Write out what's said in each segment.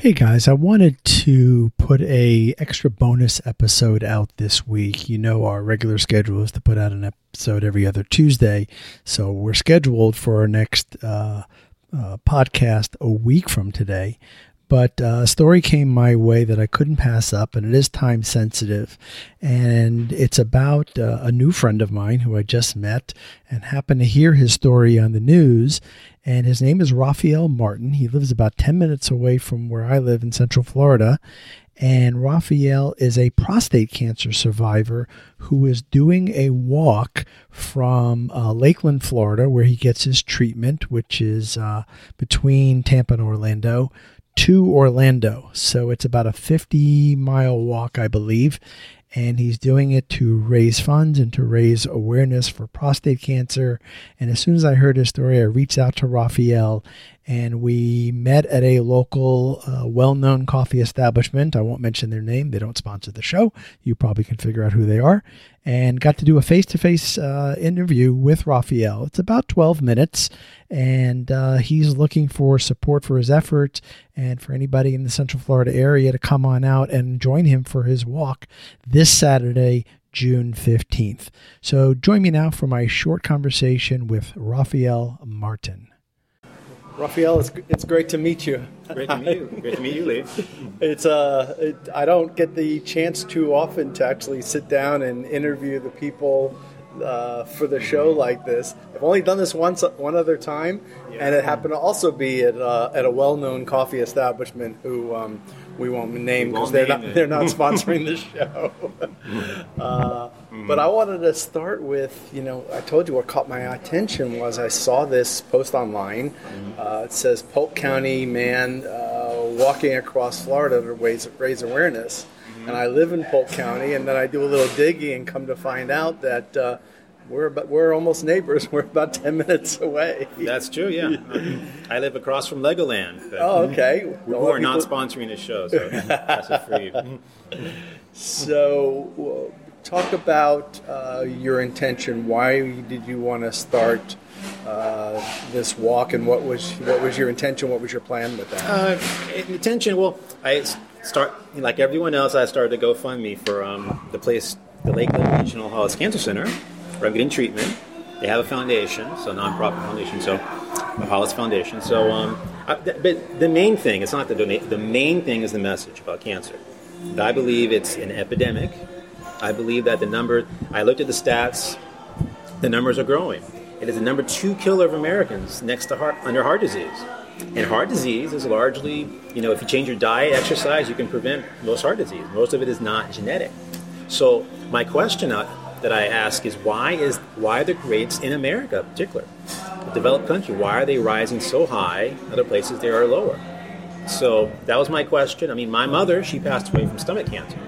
Hey guys, I wanted to put a extra bonus episode out this week. You know our regular schedule is to put out an episode every other Tuesday, so we're scheduled for our next uh, uh, podcast a week from today. But uh, a story came my way that I couldn't pass up, and it is time sensitive. And it's about uh, a new friend of mine who I just met and happened to hear his story on the news. And his name is Raphael Martin. He lives about 10 minutes away from where I live in Central Florida. And Raphael is a prostate cancer survivor who is doing a walk from uh, Lakeland, Florida, where he gets his treatment, which is uh, between Tampa and Orlando, to Orlando. So it's about a 50 mile walk, I believe. And he's doing it to raise funds and to raise awareness for prostate cancer. And as soon as I heard his story, I reached out to Raphael and we met at a local, uh, well known coffee establishment. I won't mention their name, they don't sponsor the show. You probably can figure out who they are. And got to do a face to face interview with Raphael. It's about 12 minutes, and uh, he's looking for support for his efforts and for anybody in the Central Florida area to come on out and join him for his walk this Saturday, June 15th. So join me now for my short conversation with Raphael Martin. Raphael, it's, it's great to meet you. Great to meet you. Great to meet you, Lee. It's uh, it, I don't get the chance too often to actually sit down and interview the people uh, for the show like this. I've only done this once, one other time, yeah. and it happened to also be at uh, at a well-known coffee establishment who um, we won't name because they're not they're not sponsoring the show. uh, mm-hmm. But I wanted to start with you know I told you what caught my attention was I saw this post online. Mm-hmm. Uh, it says Polk County man uh, walking across Florida to raise raise awareness. Mm-hmm. And I live in Polk County, and then I do a little digging and come to find out that uh, we're about, we're almost neighbors. We're about ten minutes away. That's true. Yeah, I live across from Legoland. Oh, okay. We, are not sponsoring this show, so that's it for you. so, talk about uh, your intention. Why did you want to start uh, this walk, and what was what was your intention? What was your plan with that? Uh, intention. Well, I start like everyone else. I started to GoFundMe for um, the place, the Lakeland Regional Hollis Cancer Center where I'm getting treatment. They have a foundation, so nonprofit foundation, so the Hollis Foundation. So, um, I, but the main thing, it's not the donate. The main thing is the message about cancer. I believe it's an epidemic. I believe that the number. I looked at the stats. The numbers are growing. It is the number two killer of Americans next to heart under heart disease. And heart disease is largely, you know, if you change your diet, exercise, you can prevent most heart disease. Most of it is not genetic. So my question uh, that I ask is why is why are the rates in America, in particular, a developed country, why are they rising so high? Other places they are lower. So that was my question. I mean, my mother she passed away from stomach cancer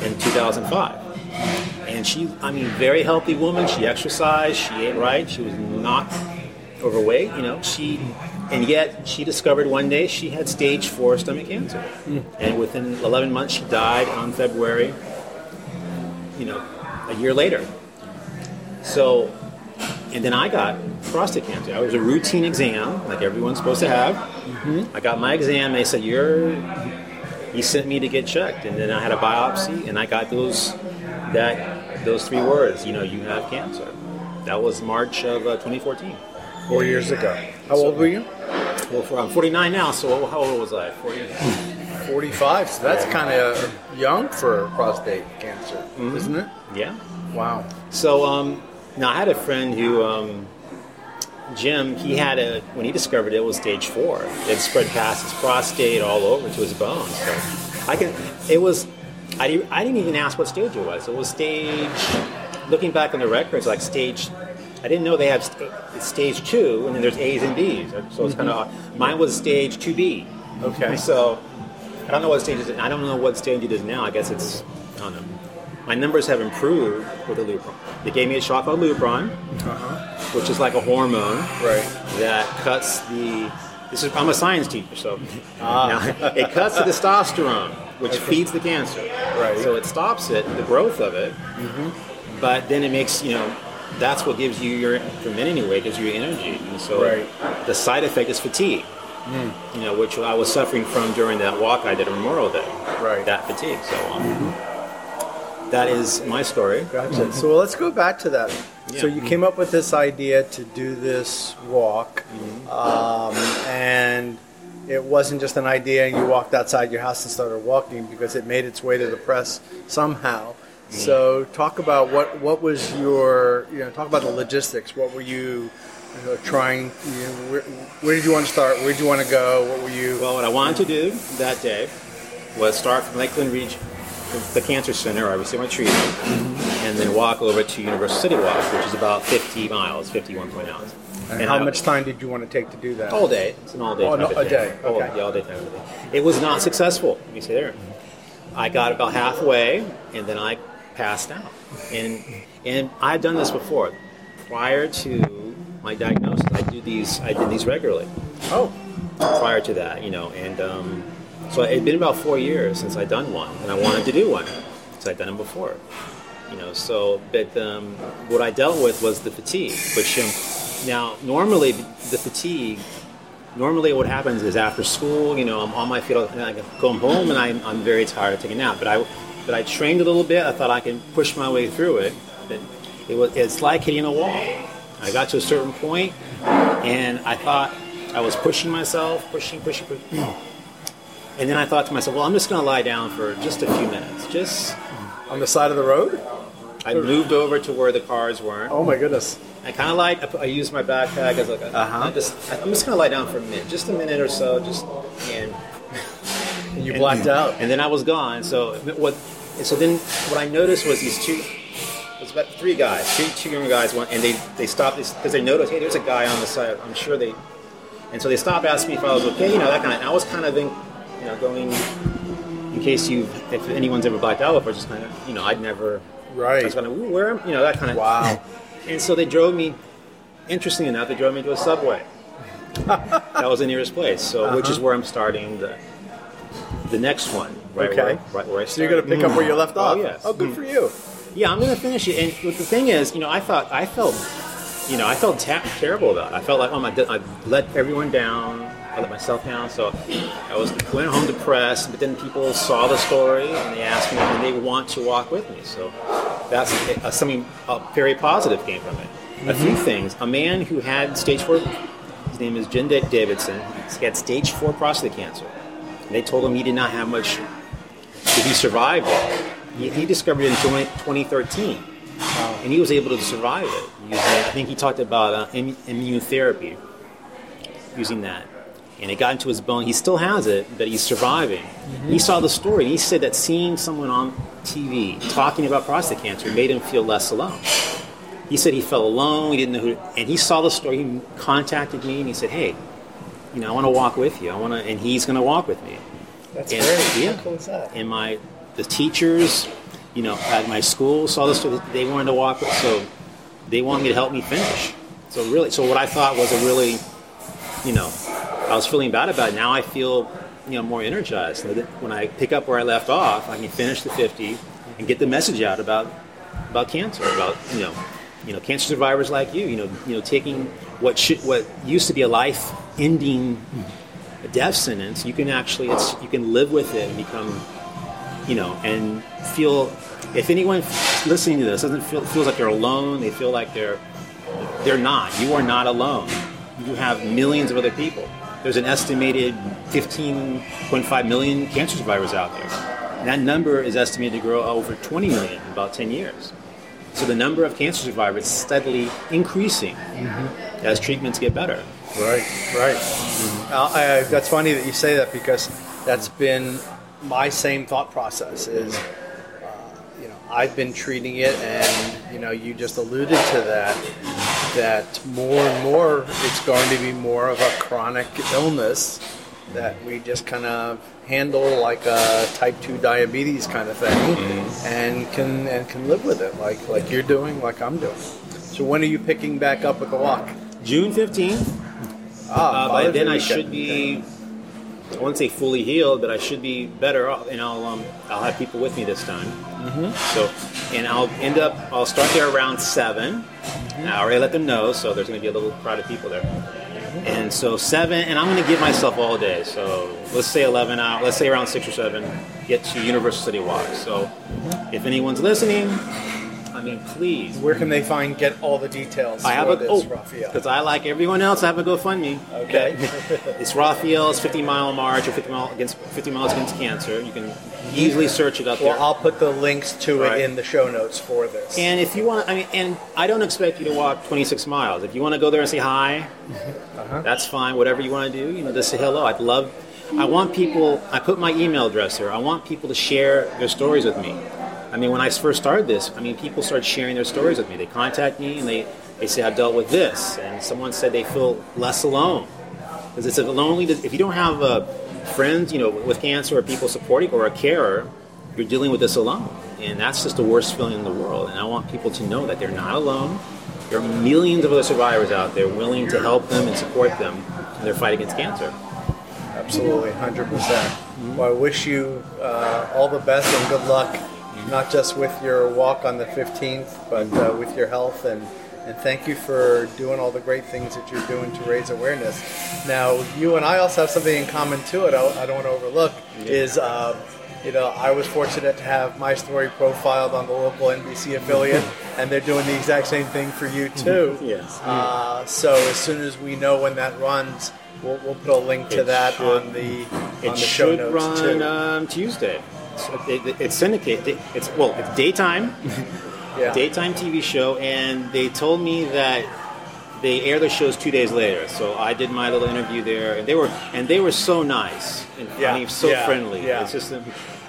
in 2005, and she, I mean, very healthy woman. She exercised, she ate right, she was not overweight. You know, she and yet she discovered one day she had stage four stomach cancer, mm. and within 11 months she died on February. You know, a year later. So, and then I got prostate cancer. It was a routine exam, like everyone's supposed to have. Mm-hmm. I got my exam. They said you're. He sent me to get checked, and then I had a biopsy, and I got those that those three words. You know, you have cancer. That was March of uh, 2014. Four years ago. How so, old were you? Well, I'm 49 now. So how old was I? 40. 45. So that's kind of young for prostate cancer, mm-hmm. isn't it? Yeah. Wow. So um, now I had a friend who, um, Jim, he had a when he discovered it, it was stage four. It spread past his prostate all over to his bones. So I can. It was. I, I didn't even ask what stage it was. It was stage. Looking back on the records, like stage I didn't know they have st- stage two, and then there's A's and B's. So it's kind of mm-hmm. mine was stage two B. Okay. So I don't know what stage it is. I don't know what stage it is now. I guess it's I don't know my numbers have improved with the Lupron. They gave me a shot called Lupron, uh-huh. which is like a hormone right. that cuts the. This is I'm a science teacher, so ah. now, it cuts the testosterone, which okay. feeds the cancer. Right. So it stops it, the growth of it, mm-hmm. but then it makes you know that's what gives you your for men anyway gives you energy. And so right. the side effect is fatigue. you know, which I was suffering from during that walk I did on Memorial Day. Right. That fatigue. So um, that is my story. Gotcha. So well, let's go back to that. So Yeah. you came up with this idea to do this walk, um, and it wasn't just an idea, and you walked outside your house and started walking because it made its way to the press somehow. So talk about what what was your you know talk about the logistics. What were you, you know, trying? You know, where, where did you want to start? Where did you want to go? What were you? Well, what I wanted to do that day was start from Lakeland Region, the cancer center I received my treatment, mm-hmm. and then walk over to Universal City Walk, which is about 50 miles, 51 point miles. and how I- much time did you want to take to do that? All day. It's an all day. Oh, no, a day, Oh, okay. yeah, all day. It was not successful. Let me say there. I got about halfway, and then I passed out. And and I've done this before. Prior to my diagnosis, I do these. I did these regularly. Oh, Prior to that, you know, and um, so it had been about four years since I'd done one, and I wanted to do one, so I'd done them before. You know, so but um, what I dealt with was the fatigue, which um, now normally the fatigue normally what happens is after school, you know, I'm on my feet, and I come home and I'm, I'm very tired, I take a nap. But I, but I trained a little bit. I thought I can push my way through it. But it was, it's like hitting a wall. I got to a certain point, and I thought I was pushing myself, pushing, pushing, pushing. And then I thought to myself, well, I'm just going to lie down for just a few minutes. Just, on the side of the road? I moved over to where the cars weren't. Oh my goodness. I kind of like I, put, I used my backpack as like a, Uh-huh. I just I'm just gonna lie down for a minute, just a minute or so, just and And you blacked out. and then I was gone. So what? And so then what I noticed was these two. It was about three guys, two, two young guys, one, and they they stopped because they noticed, hey, there's a guy on the side. I'm sure they, and so they stopped asking me if I was okay, you know, that kind of. I was kind of in, you know, going in case you, if anyone's ever blacked out before, just kind of, you know, I'd never. right. I was kind of, where am, you know, that kind of. Wow. And so they drove me. Interesting enough, they drove me to a subway. that was the nearest place. So, which is uh-huh. where I'm starting the the next one. Right. Okay. Where, right where I So you're going to pick up where you left Oh, off. yes. Oh, good for you. Yeah, I'm going to finish it. And the thing is, you know, I thought I felt, you know, I felt ta- terrible about it. I felt like, oh my, I let everyone down. I let myself down. So I was went home depressed. But then people saw the story and they asked me, and they want to walk with me. So that's uh, something uh, very positive came from it. A few things. A man who had stage four. His name is Jen Da- Davidson. He had stage four prostate cancer. They told him he did not have much if he survived it. He, he discovered it in 20, 2013, and he was able to survive it. Using, I think he talked about uh, im- immunotherapy, using that. And it got into his bone. He still has it, but he's surviving. He saw the story. He said that seeing someone on TV talking about prostate cancer made him feel less alone. He said he felt alone. He didn't know who, and he saw the story. He contacted me and he said, "Hey, you know, I want to walk with you. I want to," and he's going to walk with me That's And- great. yeah. How cool is that? and my the teachers, you know, at my school saw this. They wanted to walk with, so they wanted me to help me finish. So really, so what I thought was a really, you know, I was feeling bad about it. Now I feel, you know, more energized. When I pick up where I left off, I can finish the 50 and get the message out about about cancer, about you know, you know, cancer survivors like you. You know, you know, taking what should what used to be a life-ending death sentence, you can actually it's you can live with it and become you know, and feel if anyone listening to this doesn't feel feels like they're alone, they feel like they're they're not. You are not alone. You have millions of other people. There's an estimated 15.5 million cancer survivors out there. And that number is estimated to grow over 20 million in about 10 years. So the number of cancer survivors is steadily increasing mm-hmm. as treatments get better. Right, right. Uh, I, that's funny that you say that because that's been my same thought process. Is uh, you know I've been treating it, and you know you just alluded to that. That more and more it's going to be more of a chronic illness that we just kind of handle like a type two diabetes kind of thing, and can and can live with it like like you're doing, like I'm doing. So when are you picking back up with the walk? June 15th, Ah, Uh, by then I should be. I won't say fully healed, but I should be better off, and I'll um, I'll have people with me this time. Mm-hmm. So, and I'll end up. I'll start there around 7 Mm-hmm. I already let them know, so there's going to be a little crowd of people there. And so seven, and I'm going to give myself all day. So let's say 11 out. Let's say around six or seven. Get to Universal City Walk. So if anyone's listening, mean, please. Where can they find get all the details? I have a this, oh, Raphael? because I like everyone else. I have a GoFundMe. Okay. it's Raphael's 50 mile march or 50 mile against 50 miles against cancer. You can easily search it up Well, there. I'll put the links to Right. it in the show notes for this. And if you want, I mean, and I don't expect you to walk 26 miles. If you want to go there and say hi, Uh-huh. that's fine. Whatever you want to do, you know, just say hello. I'd love. I want people. I put my email address there. I want people to share their stories with me. I mean, when I first started this, I mean, people started sharing their stories with me. They contact me and they they say I've dealt with this, and someone said they feel less alone because it's a lonely. If you don't have uh, friends, you know, with cancer or people supporting or a carer, you're dealing with this alone, and that's just the worst feeling in the world. And I want people to know that they're not alone. There are millions of other survivors out there willing to help them and support them in their fight against cancer. Absolutely, hundred percent. Well, I wish you uh, all the best and good luck, not just with your walk on the fifteenth, but uh, with your health and. And thank you for doing all the great things that you're doing to raise awareness. Now, you and I also have something in common too. It I I don't want to overlook is, um, you know, I was fortunate to have my story profiled on the local NBC affiliate, and they're doing the exact same thing for you too. Yes. Uh, so as soon as we know when that runs, we'll, we'll put a link to It that should- on the It on the show should notes run too. um, Tuesday. So it, it- it's syndicated. It's well, it's daytime. yeah. daytime TV show, and they told me that they air the shows two days later. So I did my little interview there, and they were and they were so nice and Yeah, so yeah, friendly. yeah. It's just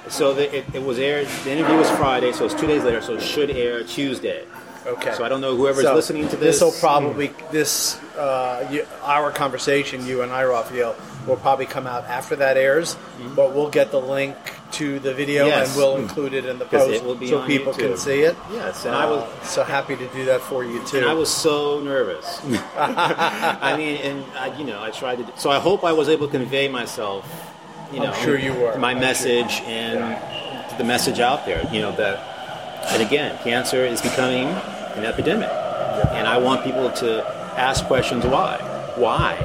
so the, it, it was aired. The interview was Friday, so it's two days later. So it should air Tuesday. Okay. So I don't know whoever's So listening to this. This will probably this uh, you, our conversation, you and I, Raphael, will probably come out after that airs. But we'll get the link to the video. Yes. and we'll include it in the post it will be so people can see it. Yes, and I was Uh, so happy to do that for you too. and I was so nervous. I mean, and I, you know, I tried to. So I hope I was able to convey myself. You I'm know, sure you were. My I'm message and the message out there. You know that, and again, cancer is becoming an epidemic, and I want people to ask questions. Why? Why?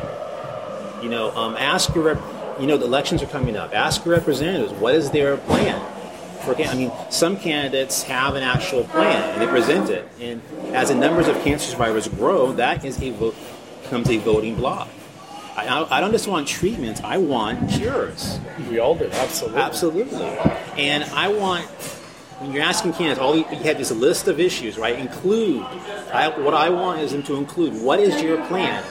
You know, um, ask your. Rep- you know, the elections are coming up. Ask your representatives what is their plan. For, I mean, some candidates have an actual plan and they present it, and as the numbers of cancer survivors grow, that is a vote becomes a voting block. I, I don't just want treatments; I want cures. we all do. Absolutely. Absolutely. And I want, when you're asking candidates, all you, you have this list of issues, right? Include, I, what I want is them to include what is your plan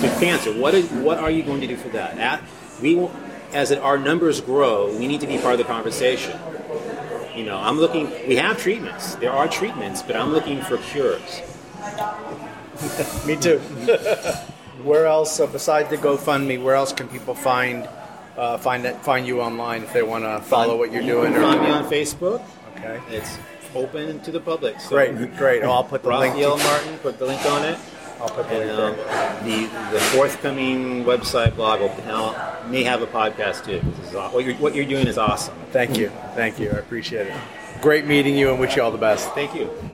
to cancer? What is, what are you going to do for that? At, we, as it, our numbers grow, we need to be part of the conversation. You know, I'm looking, we have treatments. There are treatments, but I'm looking for cures. Me too. where else, uh, besides the GoFundMe, where else can people find uh, find that, find you online if they want to follow what you're You doing? can or- find me on Facebook. okay. It's open to the public. So Great, great. Oh, I'll put the link. Raphael To, Martin, put the link on it. I'll put the And um, the the forthcoming website blog will now may have a podcast too. This is, what you're what you're doing is awesome. Thank you, thank you. I appreciate it. Great meeting you, and wish you all the best. Thank you.